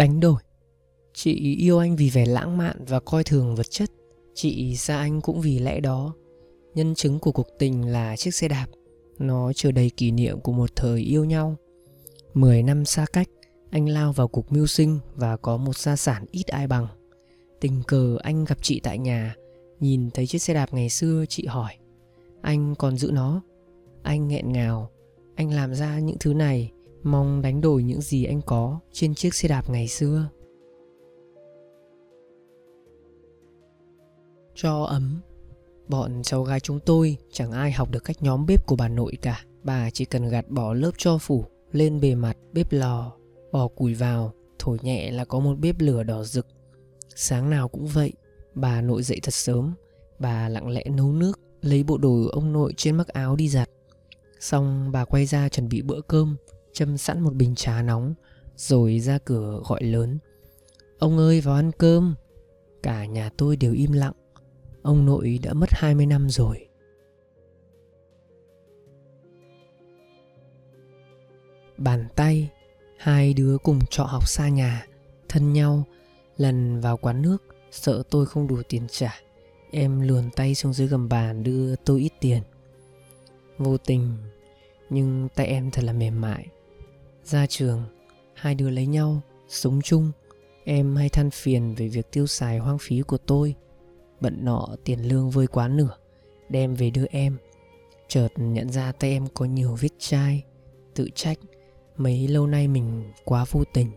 Đánh đổi. Chị yêu anh vì vẻ lãng mạn và coi thường vật chất. Chị xa anh cũng vì lẽ đó. Nhân chứng của cuộc tình là chiếc xe đạp. Nó chứa đầy kỷ niệm của một thời yêu nhau. Mười năm xa cách, Anh lao vào cuộc mưu sinh Và có một gia sản ít ai bằng. Tình cờ anh gặp chị tại nhà. Nhìn thấy chiếc xe đạp ngày xưa, Chị hỏi, Anh còn giữ nó? Anh nghẹn ngào, Anh làm ra những thứ này Mong đánh đổi những gì anh có Trên chiếc xe đạp ngày xưa. Cho ấm Bọn cháu gái chúng tôi chẳng ai học được cách nhóm bếp của bà nội cả. Bà chỉ cần gạt bỏ lớp cho phủ lên bề mặt bếp lò Bỏ củi vào, thổi nhẹ là có một bếp lửa đỏ rực. Sáng nào cũng vậy, bà nội dậy thật sớm. Bà lặng lẽ nấu nước, lấy bộ đồ ông nội trên mắc áo đi giặt. Xong bà quay ra chuẩn bị bữa cơm. Châm sẵn một bình trà nóng, Rồi ra cửa gọi lớn. Ông ơi, vào ăn cơm. Cả nhà tôi đều im lặng. Ông nội đã mất 20 năm rồi. Bàn tay, Hai đứa cùng trọ học xa nhà, Thân nhau, Lần vào quán nước, Sợ tôi không đủ tiền trả. Em luồn tay xuống dưới gầm bàn đưa tôi ít tiền. Vô tình, Nhưng tay em thật là mềm mại. Ra trường, Hai đứa lấy nhau, Sống chung. Em hay than phiền về việc tiêu xài hoang phí của tôi. Bận nọ tiền lương vơi quá nửa, Đem về đưa em. Chợt nhận ra tay em có nhiều vết chai. Tự trách, Mấy lâu nay mình quá vô tình.